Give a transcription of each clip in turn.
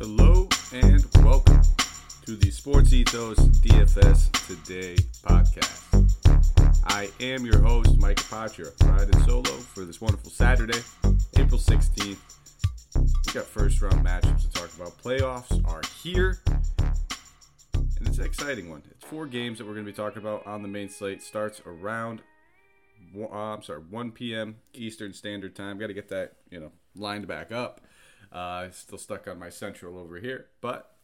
Hello and welcome to the Sports Ethos DFS Today podcast. I am your host, Mike Apaccia, riding solo for this wonderful Saturday, April 16th. We got first round matchups to talk about. Playoffs are here, and it's an exciting one. It's four games that we're going to be talking about on the main slate. Starts around, uh, I'm sorry, 1 p.m. Eastern Standard Time. Got to get that, you know, lined back up. Uh, still stuck on my central over here, but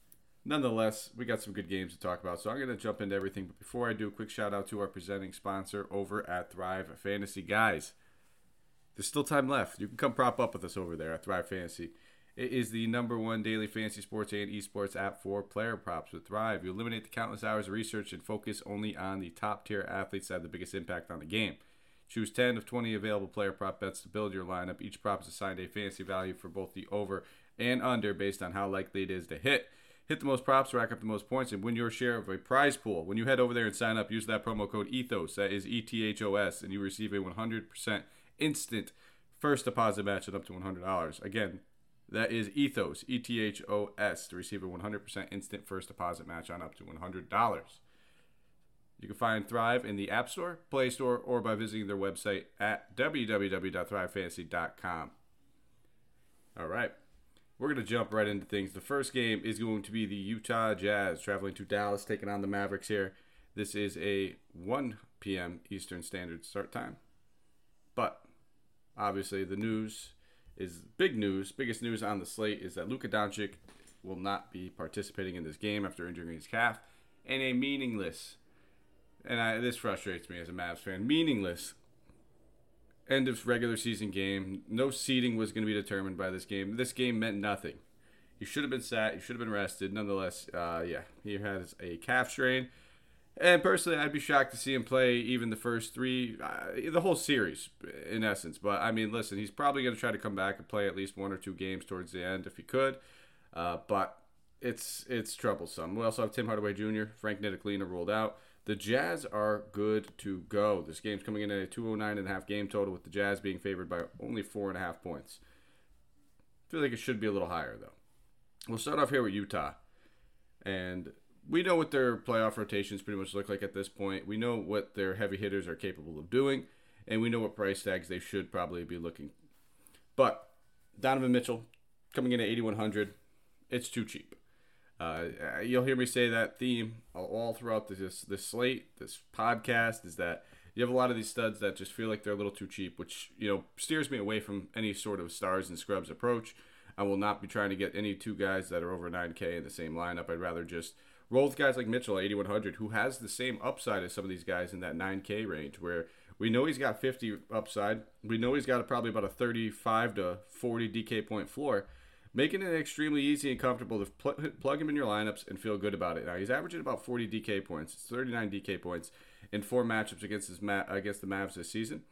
nonetheless, we got some good games to talk about. So I'm going to jump into everything. But before I do, a quick shout out to our presenting sponsor over at Thrive Fantasy. Guys, there's still time left. You can come prop up with us over there at Thrive Fantasy. It is the number one daily fantasy sports and esports app for player props with Thrive. You eliminate the countless hours of research and focus only on the top tier athletes that have the biggest impact on the game. Choose 10 of 20 available player prop bets to build your lineup. Each prop is assigned a fantasy value for both the over and under based on how likely it is to hit. Hit the most props, rack up the most points, and win your share of a prize pool. When you head over there and sign up, use that promo code ETHOS, that is E T H O S, and you receive a 100% instant first deposit match at up to $100. Again, that is Ethos, E T H O S, to receive a 100% instant first deposit match on up to $100. You can find Thrive in the App Store, Play Store, or by visiting their website at www.thrivefantasy.com. All right. We're going to jump right into things. The first game is going to be the Utah Jazz traveling to Dallas, taking on the Mavericks here. This is a 1 p.m. Eastern Standard start time. But obviously, the news is big news. Biggest news on the slate is that Luka Doncic will not be participating in this game after injuring his calf in a meaningless and I, this frustrates me as a Mavs fan. Meaningless end of regular season game. No seeding was going to be determined by this game. This game meant nothing. He should have been sat. He should have been rested. Nonetheless, uh, yeah, he has a calf strain. And personally, I'd be shocked to see him play even the first three, uh, the whole series, in essence. But I mean, listen, he's probably going to try to come back and play at least one or two games towards the end if he could. Uh, but it's it's troublesome. We also have Tim Hardaway Jr., Frank Ntilikina ruled out. The Jazz are good to go. This game's coming in at a 209 and a half game total, with the Jazz being favored by only four and a half points. I feel like it should be a little higher though. We'll start off here with Utah, and we know what their playoff rotations pretty much look like at this point. We know what their heavy hitters are capable of doing, and we know what price tags they should probably be looking. But Donovan Mitchell coming in at 8100, it's too cheap. Uh, you'll hear me say that theme all throughout this this slate, this podcast, is that you have a lot of these studs that just feel like they're a little too cheap, which you know steers me away from any sort of stars and scrubs approach. I will not be trying to get any two guys that are over 9K in the same lineup. I'd rather just roll with guys like Mitchell, 8100, who has the same upside as some of these guys in that 9K range, where we know he's got 50 upside. We know he's got probably about a 35 to 40 DK point floor making it extremely easy and comfortable to pl- plug him in your lineups and feel good about it. Now he's averaging about 40 DK points, it's 39 DK points in four matchups against his ma- against the Mavs this season.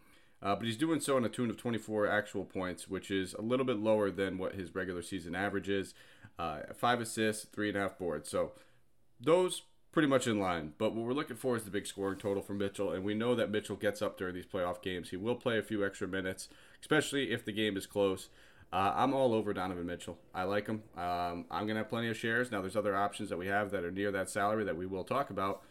Uh, but he's doing so on a tune of 24 actual points, which is a little bit lower than what his regular season average is. Uh, five assists, three and a half boards. So those pretty much in line. But what we're looking for is the big scoring total for Mitchell, and we know that Mitchell gets up during these playoff games. He will play a few extra minutes, especially if the game is close. Uh, I'm all over Donovan Mitchell. I like him. Um, I'm going to have plenty of shares. Now, there's other options that we have that are near that salary that we will talk about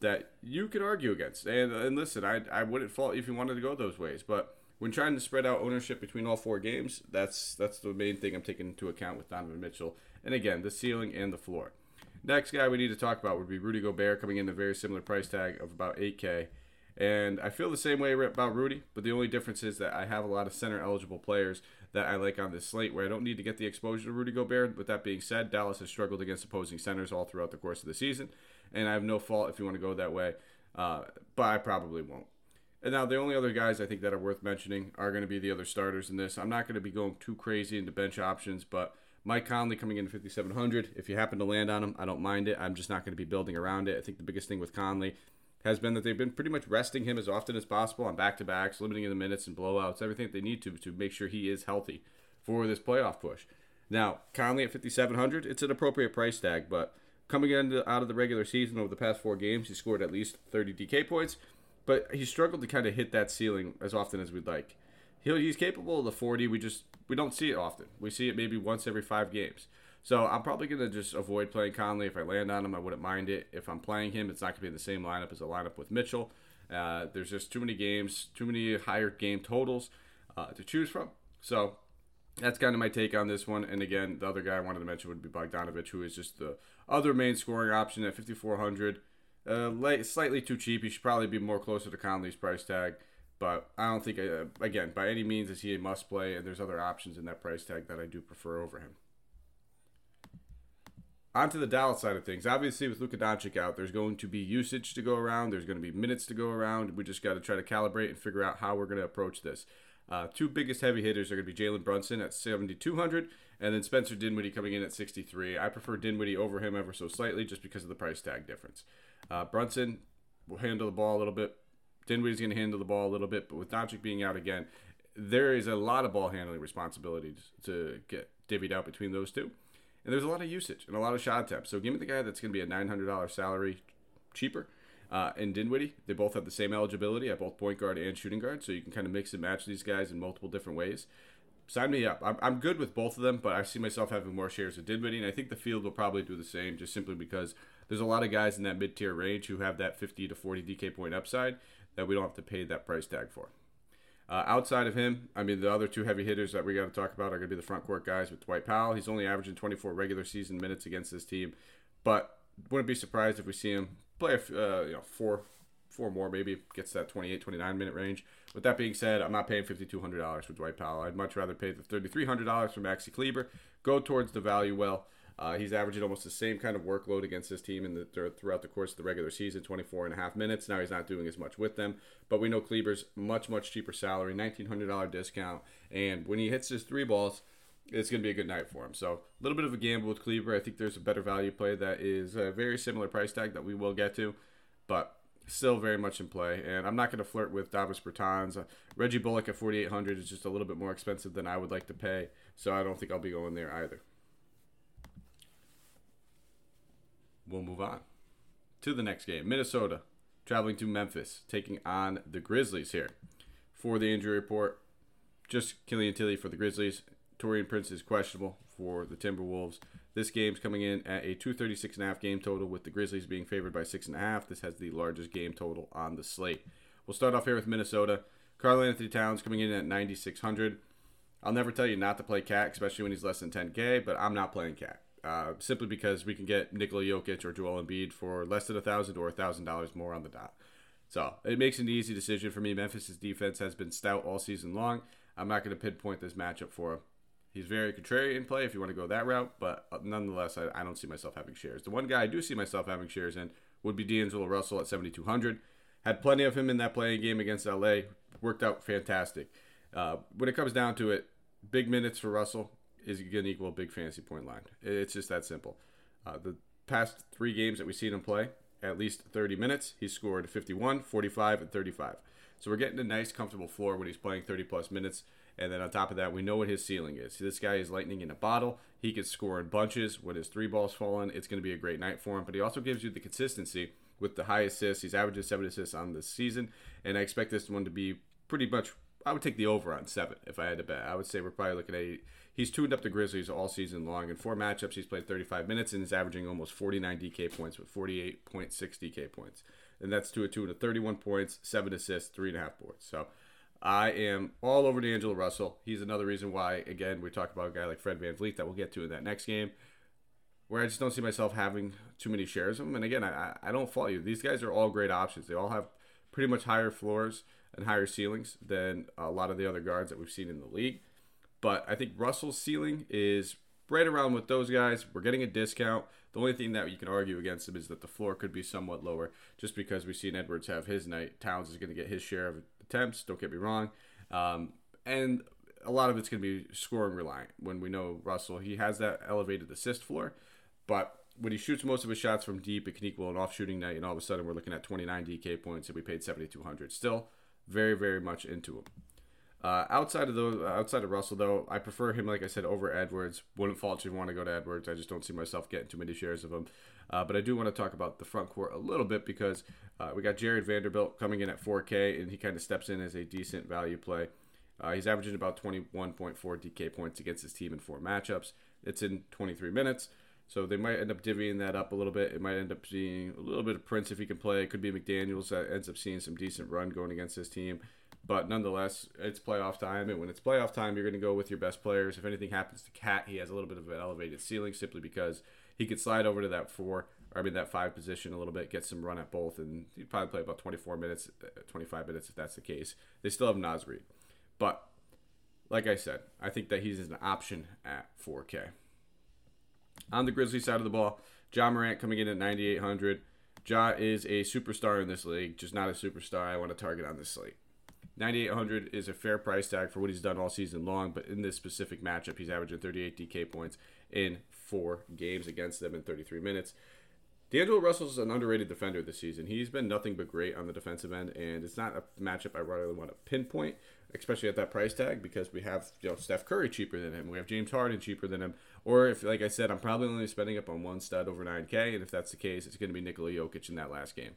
that you could argue against. And, and listen, I, I wouldn't fault if you wanted to go those ways. But when trying to spread out ownership between all four games, that's that's the main thing I'm taking into account with Donovan Mitchell. And again, the ceiling and the floor. Next guy we need to talk about would be Rudy Gobert, coming in a very similar price tag of about 8K. And I feel the same way about Rudy, but the only difference is that I have a lot of center eligible players that I like on this slate where I don't need to get the exposure to Rudy Gobert. With that being said, Dallas has struggled against opposing centers all throughout the course of the season, and I have no fault if you want to go that way, uh, but I probably won't. And now the only other guys I think that are worth mentioning are going to be the other starters in this. I'm not going to be going too crazy into bench options, but Mike Conley coming in at 5,700. If you happen to land on him, I don't mind it. I'm just not going to be building around it. I think the biggest thing with Conley has been that they've been pretty much resting him as often as possible on back to backs, limiting the minutes and blowouts, everything they need to to make sure he is healthy for this playoff push. Now, Conley at 5,700, it's an appropriate price tag, but coming into, out of the regular season over the past four games, he scored at least 30 DK points, but he struggled to kind of hit that ceiling as often as we'd like. He'll, he's capable of the 40. We just we don't see it often. We see it maybe once every five games. So I'm probably going to just avoid playing Conley. If I land on him, I wouldn't mind it. If I'm playing him, it's not going to be in the same lineup as a lineup with Mitchell. Uh, there's just too many games, too many higher game totals uh, to choose from. So that's kind of my take on this one. And again, the other guy I wanted to mention would be Bogdanovic, who is just the other main scoring option at 5,400. Uh, slightly too cheap. He should probably be more closer to Conley's price tag. But I don't think, uh, again, by any means is he a must play. And there's other options in that price tag that I do prefer over him. On to the Dallas side of things. Obviously, with Luka Doncic out, there's going to be usage to go around. There's going to be minutes to go around. We just got to try to calibrate and figure out how we're going to approach this. Uh, two biggest heavy hitters are going to be Jalen Brunson at 7,200 and then Spencer Dinwiddie coming in at 63. I prefer Dinwiddie over him ever so slightly just because of the price tag difference. Uh, Brunson will handle the ball a little bit. Dinwiddie's going to handle the ball a little bit, but with Doncic being out again, there is a lot of ball handling responsibilities to get divvied out between those two. And there's a lot of usage and a lot of shot attempts. So give me the guy that's going to be a $900 salary cheaper uh, and Dinwiddie. They both have the same eligibility at both point guard and shooting guard, so you can kind of mix and match these guys in multiple different ways. Sign me up. I'm, I'm good with both of them, but I see myself having more shares of Dinwiddie, and I think the field will probably do the same, just simply because there's a lot of guys in that mid tier range who have that 50 to 40 DK point upside that we don't have to pay that price tag for. Uh, outside of him, I mean, the other two heavy hitters that we got to talk about are going to be the front court guys with Dwight Powell. He's only averaging 24 regular season minutes against this team, but wouldn't be surprised if we see him play a, uh, you know four four more maybe gets that 28 29 minute range. With that being said i'm not paying $5200 for dwight powell. I'd much rather pay the $3300 for maxi kleber. Go towards the value well uh, he's averaging almost the same kind of workload against his team in the, throughout the course of the regular season 24 and a half minutes now he's not doing as much with them but we know kleber's much much cheaper salary $1900 discount and when he hits his three balls it's going to be a good night for him. So a little bit of a gamble with Kleber. I think there's a better value play that is a very similar price tag that we will get to, but still very much in play. And I'm not going to flirt with Davis Bertans. Uh, Reggie Bullock at 4,800 is just a little bit more expensive than I would like to pay, so I don't think I'll be going there either. We'll move on to the next game. Minnesota traveling to Memphis, taking on the Grizzlies here. For the injury report, just Killian Tillie for the Grizzlies, Taurean Prince is questionable for the Timberwolves. This game's coming in at a 236.5 game total, with the Grizzlies being favored by 6.5. This has the largest game total on the slate. We'll start off here with Minnesota. Karl-Anthony Towns coming in at 9,600. I'll never tell you not to play KAT, especially when he's less than 10K, but I'm not playing KAT. Uh, simply because we can get Nikola Jokic or Joel Embiid for less than a thousand or a thousand dollars more on the dot. So it makes an easy decision for me. Memphis' defense has been stout all season long. I'm not going to pinpoint this matchup for him. He's very contrarian play if you want to go that route, but uh, nonetheless, I, I, don't see myself having shares. The one guy I do see myself having shares in would be D'Angelo Russell at 7,200. Had plenty of him in that play-in game against LA. Worked out fantastic. Uh, when it comes down to it, big minutes for Russell is going to equal a big fantasy point line. It's just that simple. Uh, the past three games that we've seen him play, at least 30 minutes, he scored 51, 45, and 35. So we're getting a nice, comfortable floor when he's playing 30 plus minutes. And then on top of that, we know what his ceiling is. This guy is lightning in a bottle. He can score in bunches. When his three balls fall in, it's going to be a great night for him. But he also gives you the consistency with the high assists. He's averaging seven assists on this season. And I expect this one to be pretty much, I would take the over on seven if I had to bet. I would say we're probably looking at. He's tuned up the Grizzlies all season long. In four matchups, he's played 35 minutes and is averaging almost 49 DK points with 48.6 DK points. And that's to a tune of 31 points, seven assists, three and a half boards. So I am all over D'Angelo Russell. He's another reason why, again, we talk about a guy like Fred VanVleet that we'll get to in that next game, where I just don't see myself having too many shares of them. And again, I, I don't fault you. These guys are all great options. They all have pretty much higher floors and higher ceilings than a lot of the other guards that we've seen in the league. But I think Russell's ceiling is right around with those guys. We're getting a discount. The only thing that you can argue against him is that the floor could be somewhat lower just because we've seen Edwards have his night. Towns is going to get his share of attempts. Don't get me wrong, um, and a lot of it's going to be scoring reliant. When we know Russell, he has that elevated assist floor, but when he shoots most of his shots from deep, it can equal an off shooting night, and all of a sudden we're looking at 29 DK points, and we paid 7,200. Still, very very much into him. Uh, outside of those, outside of Russell though, I prefer him, like I said, over Edwards. Wouldn't fault if you want to go to Edwards. I just don't see myself getting too many shares of him. Uh, but I do want to talk about the front court a little bit because uh, we got Jared Vanderbilt coming in at 4K, and he kind of steps in as a decent value play. Uh, he's averaging about 21.4 DK points against his team in four matchups. It's in 23 minutes. So they might end up divvying that up a little bit. It might end up being a little bit of Prince if he can play. It could be McDaniels that ends up seeing some decent run going against his team. But nonetheless, it's playoff time, and when it's playoff time, you're going to go with your best players. If anything happens to KAT, he has a little bit of an elevated ceiling simply because he could slide over to that four, or I mean that five position a little bit, get some run at both, and he'd probably play about 24 minutes, uh, 25 minutes if that's the case. They still have Naz Reid, but like I said, I think that he's an option at 4K. On the Grizzly side of the ball, Ja Morant coming in at 9,800. Ja is a superstar in this league, just not a superstar I want to target on this slate. 9,800 is a fair price tag for what he's done all season long, but in this specific matchup, he's averaging 38 DK points in four games against them in 33 minutes. D'Angelo Russell's an underrated defender this season. He's been nothing but great on the defensive end, and it's not a matchup I really want to pinpoint, especially at that price tag, because we have you know Steph Curry cheaper than him, we have James Harden cheaper than him, or if, like I said, I'm probably only spending up on one stud over 9K, and if that's the case, it's going to be Nikola Jokic in that last game.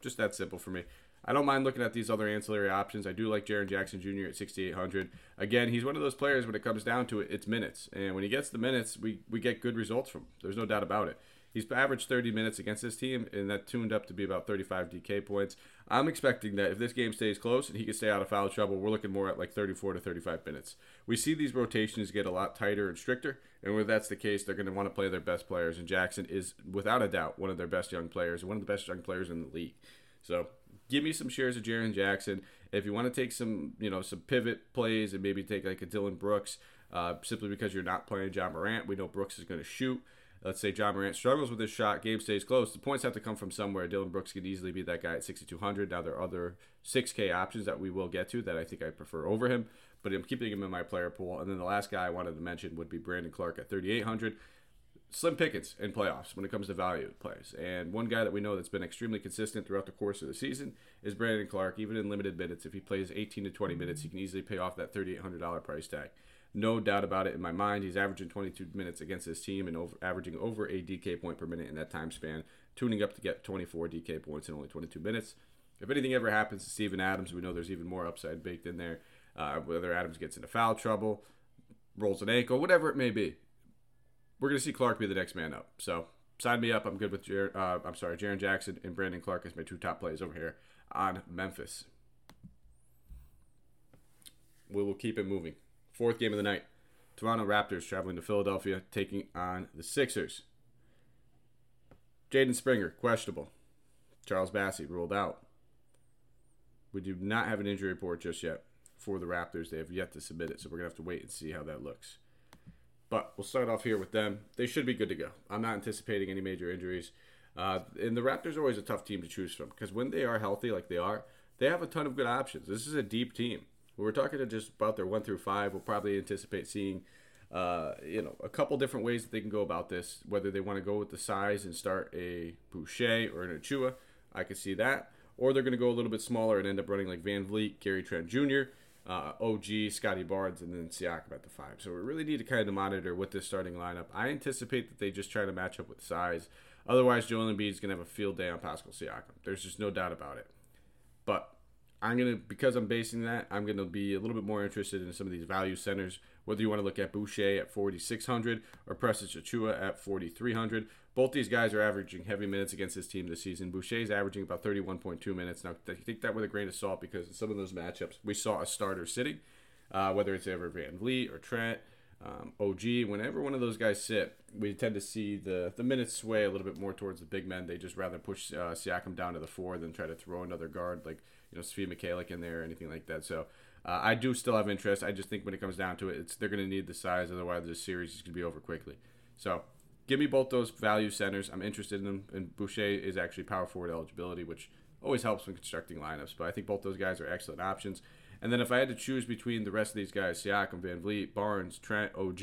Just that simple for me. I don't mind looking at these other ancillary options. I do like Jaren Jackson Jr. at 6,800. Again, he's one of those players when it comes down to it, it's minutes. And when he gets the minutes, we, we get good results from him. There's no doubt about it. He's averaged 30 minutes against this team, and that tuned up to be about 35 DK points. I'm expecting that if this game stays close and he can stay out of foul trouble, we're looking more at like 34 to 35 minutes. We see these rotations get a lot tighter and stricter, and where that's the case, they're going to want to play their best players. And Jackson is, without a doubt, one of their best young players, one of the best young players in the league. So give me some shares of Jaren Jackson. If you want to take some, you know, some pivot plays and maybe take like a Dillon Brooks, uh, simply because you're not playing John Morant, we know Brooks is going to shoot. Let's say John Morant struggles with his shot, game stays close. The points have to come from somewhere. Dillon Brooks could easily be that guy at 6,200. Now there are other 6K options that we will get to that I think I prefer over him, but I'm keeping him in my player pool. And then the last guy I wanted to mention would be Brandon Clarke at 3,800 slim pickings in playoffs when it comes to value plays. And one guy that we know that's been extremely consistent throughout the course of the season is Brandon Clarke. Even in limited minutes, if he plays 18 to 20 minutes, he can easily pay off that $3,800 price tag. No doubt about it in my mind. He's averaging 22 minutes against his team and over, averaging over a DK point per minute in that time span, tuning up to get 24 DK points in only 22 minutes. If anything ever happens to Steven Adams, we know there's even more upside baked in there. Uh, whether Adams gets into foul trouble, rolls an ankle, whatever it may be we're going to see Clarke be the next man up. So sign me up. I'm good with Jer- uh, I'm sorry, Jaren Jackson and Brandon Clarke as my two top plays over here on Memphis. We will keep it moving. Fourth game of the night. Toronto Raptors traveling to Philadelphia, taking on the Sixers. Jaden Springer, questionable. Charles Bassey ruled out. We do not have an injury report just yet for the Raptors. They have yet to submit it, so we're going to have to wait and see how that looks. But we'll start off here with them. They should be good to go. I'm not anticipating any major injuries. Uh, and the Raptors are always a tough team to choose from because when they are healthy, like they are, they have a ton of good options. This is a deep team. We're talking to just about their one through five, we'll probably anticipate seeing, uh, you know, a couple different ways that they can go about this. Whether they want to go with the size and start a Boucher or an Achiuwa, I could see that. Or they're going to go a little bit smaller and end up running like Van Vleet, Gary Trent Jr., uh, OG, Scottie Barnes, and then Siakam at the five. So we really need to kind of monitor with this starting lineup. I anticipate that they just try to match up with size. Otherwise, Joel Embiid is going to have a field day on Pascal Siakam. There's just no doubt about it. But I'm gonna because I'm basing that, I'm gonna be a little bit more interested in some of these value centers. Whether you want to look at Boucher at 4,600 or Precious Achiuwa at 4,300, both these guys are averaging heavy minutes against this team this season. Boucher is averaging about 31.2 minutes. Now, take that with a grain of salt because some of those matchups, we saw a starter sitting, uh, whether it's ever Van Vleet or Trent, um, OG. Whenever one of those guys sit, we tend to see the, the minutes sway a little bit more towards the big men. They just rather push uh, Siakam down to the four than try to throw another guard like you know Svi Mykhailiuk in there or anything like that. So uh, I do still have interest. I just think when it comes down to it, it's they're going to need the size. Otherwise, the series is going to be over quickly. So give me both those value centers. I'm interested in them. And Boucher is actually power forward eligibility, which always helps when constructing lineups. But I think both those guys are excellent options. And then if I had to choose between the rest of these guys, Siakam, Van Vleet, Barnes, Trent, OG,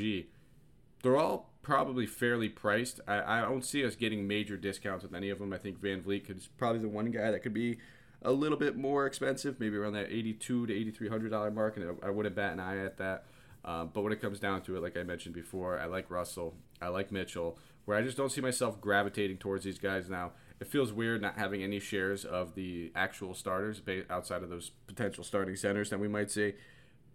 they're all probably fairly priced. I, I don't see us getting major discounts with any of them. I think Van Vleet is probably the one guy that could be a little bit more expensive, maybe around that eighty-two to eighty-three hundred dollar mark, and I wouldn't bat an eye at that. Um, but when it comes down to it, like I mentioned before, I like Russell. I like Mitchell. Where I just don't see myself gravitating towards these guys now. It feels weird not having any shares of the actual starters outside of those potential starting centers that we might see.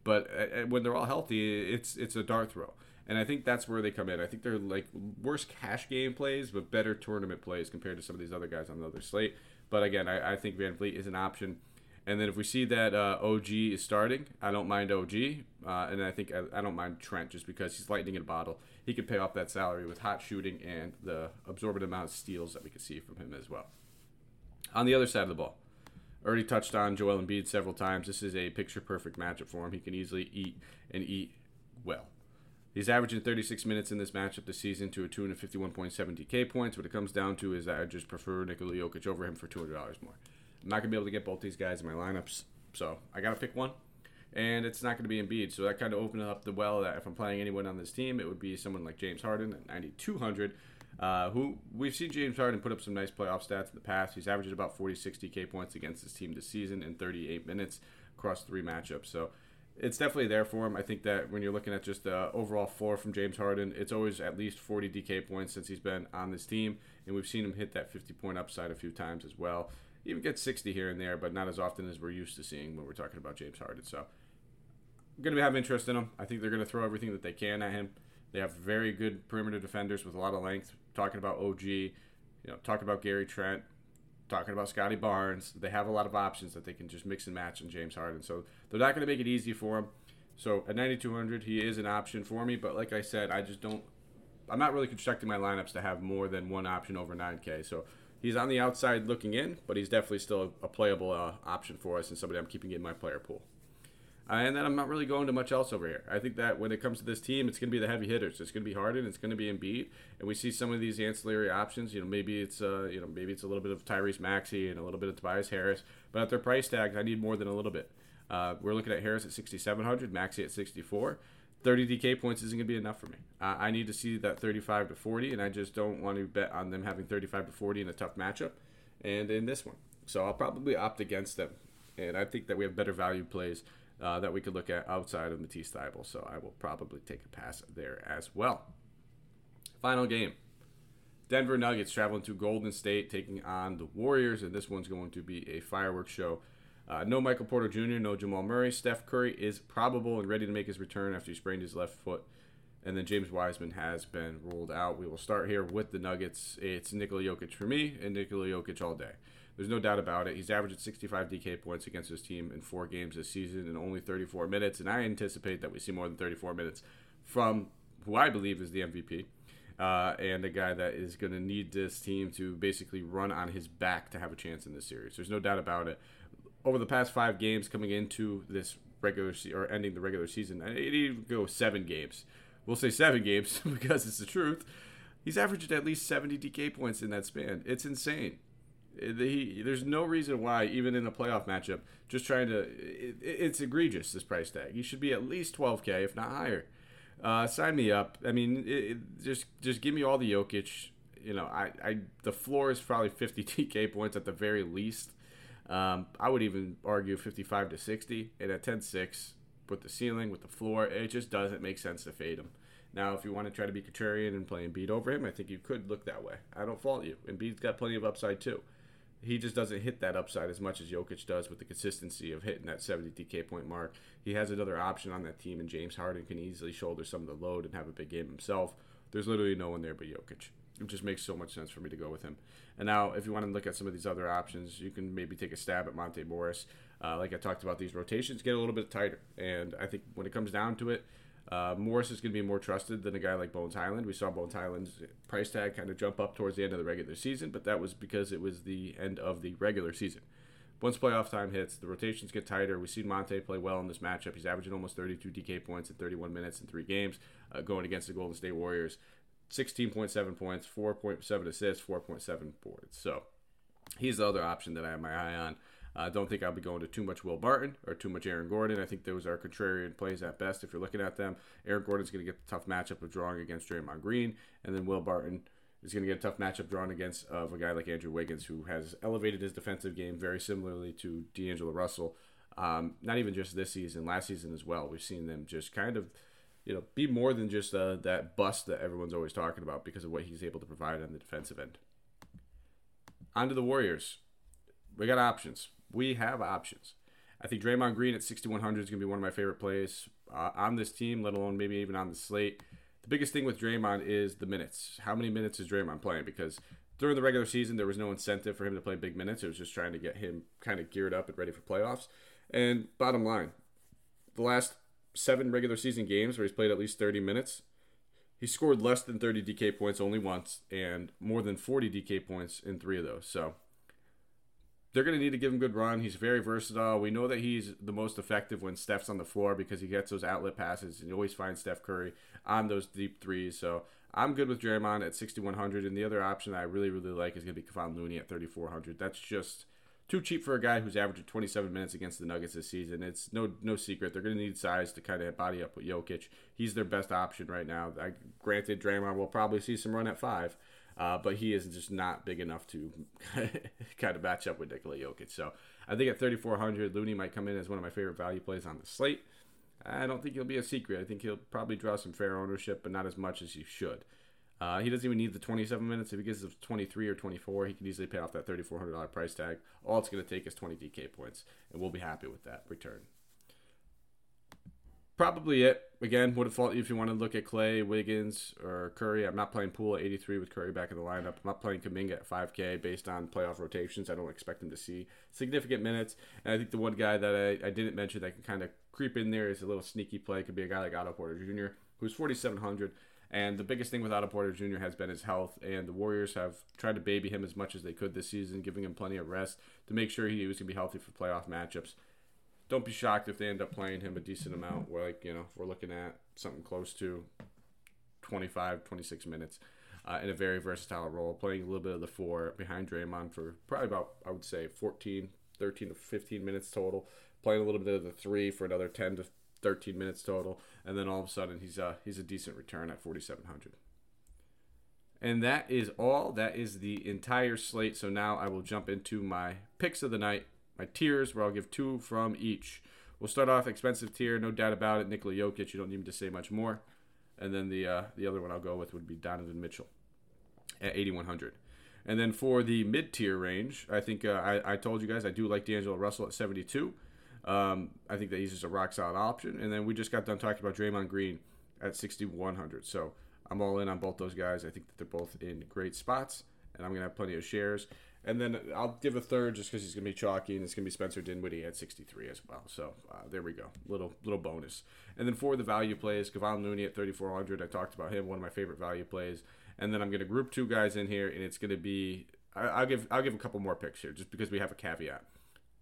But uh, uh, when they're all healthy, it's it's a dart throw. And I think that's where they come in. I think they're like worse cash game plays, but better tournament plays compared to some of these other guys on the other slate. But again, I, I think VanVleet is an option. And then if we see that uh, OG is starting, I don't mind OG, uh, and I think I, I, don't mind Trent just because he's lightning in a bottle. He could pay off that salary with hot shooting and the absorbent amount of steals that we could see from him as well. On the other side of the ball, already touched on Joel Embiid several times. This is a picture perfect matchup for him. He can easily eat and eat well. He's averaging 36 minutes in this matchup this season to a 251.7 DK points. What it comes down to is that I just prefer Nikola Jokic over him for $200 more. I'm not going to be able to get both these guys in my lineups, so I got to pick one. And it's not going to be Embiid, so that kind of opened up the well that if I'm playing anyone on this team, it would be someone like James Harden at 9,200, uh, who we've seen James Harden put up some nice playoff stats in the past. He's averaged about 40, 60 K points against his team this season in 38 minutes across three matchups. So it's definitely there for him. I think that when you're looking at just the overall floor from James Harden, it's always at least 40 DK points since he's been on this team, and we've seen him hit that 50 point upside a few times as well. He even gets 60 here and there, but not as often as we're used to seeing when we're talking about James Harden. So I'm going to have interest in him. I think they're going to throw everything that they can at him. They have very good perimeter defenders with a lot of length. Talking about OG, you know, talking about Gary Trent, talking about Scottie Barnes. They have a lot of options that they can just mix and match in James Harden. So they're not going to make it easy for him. So at 9,200, he is an option for me. But like I said, I just don't. I'm not really constructing my lineups to have more than one option over 9K. So he's on the outside looking in, but he's definitely still a, playable uh, option for us and somebody I'm keeping in my player pool. And then I'm not really going to much else over here. I think that when it comes to this team, it's going to be the heavy hitters. It's going to be Harden. It's going to be Embiid, and we see some of these ancillary options. You know, maybe it's uh, you know, maybe it's a little bit of Tyrese Maxey and a little bit of Tobias Harris. But at their price tags, I need more than a little bit. Uh, we're looking at Harris at 6,700, Maxey at 64. 30 DK points isn't going to be enough for me. Uh, I need to see that 35 to 40, and I just don't want to bet on them having 35 to 40 in a tough matchup, and in this one. So I'll probably opt against them, and I think that we have better value plays uh, that we could look at outside of Matisse Thybulle. So I will probably take a pass there as well. Final game. Denver Nuggets traveling to Golden State, taking on the Warriors, and this one's going to be a fireworks show. Uh, no Michael Porter Jr., no Jamal Murray. Steph Curry is probable and ready to make his return after he sprained his left foot. And then James Wiseman has been ruled out. We will start here with the Nuggets. It's Nikola Jokic for me and Nikola Jokic all day. There's no doubt about it. He's averaged 65 DK points against his team in four games this season in only 34 minutes, and I anticipate that we see more than 34 minutes from who I believe is the MVP. Uh, and a guy that is going to need this team to basically run on his back to have a chance in this series. There's no doubt about it. Over the past five games coming into this regular se- or ending the regular season, it even go seven games. We'll say seven games because it's the truth. He's averaged at least 70 DK points in that span. It's insane. He, there's no reason why, even in a playoff matchup, just trying to. It, it's egregious, this price tag. He should be at least 12K, if not higher. Uh, sign me up. I mean, it, just just give me all the Jokic. You know, I, I the floor is probably 50 DK points at the very least. Um, I would even argue 55 to 60. And at 10 6, with the ceiling, with the floor, it just doesn't make sense to fade him. Now, if you want to try to be contrarian and play Embiid over him, I think you could look that way. I don't fault you. And Embiid's got plenty of upside too he just doesn't hit that upside as much as Jokic does with the consistency of hitting that 70 DK point mark. He has another option on that team, and James Harden can easily shoulder some of the load and have a big game himself. There's literally no one there but Jokic. It just makes so much sense for me to go with him. And now, if you want to look at some of these other options, you can maybe take a stab at Monte Morris. Uh, like I talked about, these rotations get a little bit tighter. And I think when it comes down to it, uh, Morris is going to be more trusted than a guy like Bones Hyland. We saw Bones Hyland's price tag kind of jump up towards the end of the regular season, but that was because it was the end of the regular season. Once playoff time hits, the rotations get tighter. We've seen Monte play well in this matchup. He's averaging almost 32 DK points in 31 minutes in three games, uh, going against the Golden State Warriors. 16.7 points, 4.7 assists, 4.7 boards. So he's the other option that I have my eye on. I don't think I'll be going to too much Will Barton or too much Aaron Gordon. I think those are contrarian plays at best if you're looking at them. Aaron Gordon's going to get the tough matchup of drawing against Draymond Green, and then Will Barton is going to get a tough matchup drawn against of a guy like Andrew Wiggins, who has elevated his defensive game very similarly to D'Angelo Russell. Um, not even just this season, last season as well. We've seen them just kind of, you know, be more than just uh, that bust that everyone's always talking about because of what he's able to provide on the defensive end. On to the Warriors. We got options we have options. I think Draymond Green at 6,100 is going to be one of my favorite plays uh, on this team, let alone maybe even on the slate. the biggest thing with Draymond is the minutes. How many minutes is Draymond playing? Because during the regular season, there was no incentive for him to play big minutes. It was just trying to get him kind of geared up and ready for playoffs. And bottom line, the last seven regular season games where he's played at least 30 minutes, he scored less than 30 DK points only once and more than 40 DK points in three of those. So they're going to need to give him good run. He's very versatile. We know that he's the most effective when Steph's on the floor because he gets those outlet passes and you always find Steph Curry on those deep threes. So I'm good with Draymond at 6,100. And the other option I really, really like is going to be Kevon Looney at 3,400. That's just too cheap for a guy who's averaging 27 minutes against the Nuggets this season. It's no no secret they're going to need size to kind of body up with Jokic. He's their best option right now. I, granted, Draymond will probably see some run at five, uh, but he is just not big enough to kind of match up with Nikola Jokic. So I think at 3,400, Looney might come in as one of my favorite value plays on the slate. I don't think he'll be a secret. I think he'll probably draw some fair ownership, but not as much as he should. Uh, he doesn't even need the 27 minutes. If he gets 23 or 24, he can easily pay off that $3,400 price tag. All it's going to take is 20 DK points, and we'll be happy with that return probably it. Again, would have thought if you want to look at Clay, Wiggins, or Curry. I'm not playing Poole at 83 with Curry back in the lineup. I'm not playing Kuminga at 5K based on playoff rotations. I don't expect him to see significant minutes. And I think the one guy that I, I didn't mention that can kind of creep in there is a little sneaky play. Could be a guy like Otto Porter Jr., who's 4,700. And the biggest thing with Otto Porter Jr. has been his health, and the Warriors have tried to baby him as much as they could this season, giving him plenty of rest to make sure he was going to be healthy for playoff matchups don't be shocked if they end up playing him a decent amount. Where like you know we're looking at something close to 25, 26 minutes uh, in a very versatile role, playing a little bit of the four behind Draymond for probably about I would say 14, 13 to 15 minutes total. Playing a little bit of the three for another 10 to 13 minutes total, and then all of a sudden he's a he's a decent return at 4,700. And that is all. That is the entire slate. So now I will jump into my picks of the night my tiers where I'll give two from each. We'll start off expensive tier, no doubt about it. Nikola Jokic, you don't need to say much more. And then the uh, the other one I'll go with would be Donovan Mitchell at 8100. And then for the mid tier range, I think uh, I, I told you guys I do like D'Angelo Russell at 72. Um, I think that he's just a rock solid option. And then we just got done talking about Draymond Green at 6100. So I'm all in on both those guys. I think that they're both in great spots, and I'm gonna have plenty of shares. And then I'll give a third just because he's going to be chalky, and it's going to be Spencer Dinwiddie at 63 as well. So uh, there we go, little little bonus. And then for the value plays, Kevon Looney at 3,400. I talked about him, one of my favorite value plays. And then I'm going to group two guys in here, and it's going to be I, will give I'll give a couple more picks here just because we have a caveat.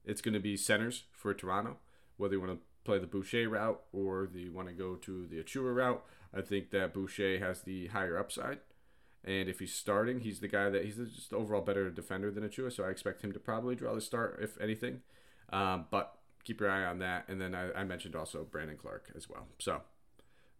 It's going to be centers for Toronto, whether you want to play the Boucher route or the you want to go to the Achiuwa route. I think that Boucher has the higher upside. And if he's starting, he's the guy that he's just overall better defender than Achiuwa, so I expect him to probably draw the start if anything. Um, but keep your eye on that. And then I, I mentioned also Brandon Clarke as well. So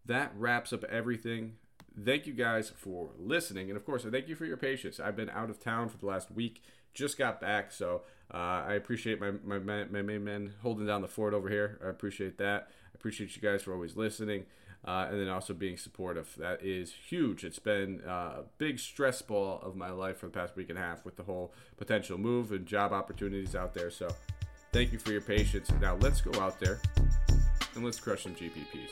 that wraps up everything. Thank you guys for listening, and of course, thank you for your patience. I've been out of town for the last week, just got back, so uh, I appreciate my, my my main men holding down the fort over here. I appreciate that. I appreciate you guys for always listening uh, and then also being supportive. That is huge. It's been uh, a big stress ball of my life for the past week and a half with the whole potential move and job opportunities out there. So thank you for your patience. Now let's go out there and let's crush some GPPs.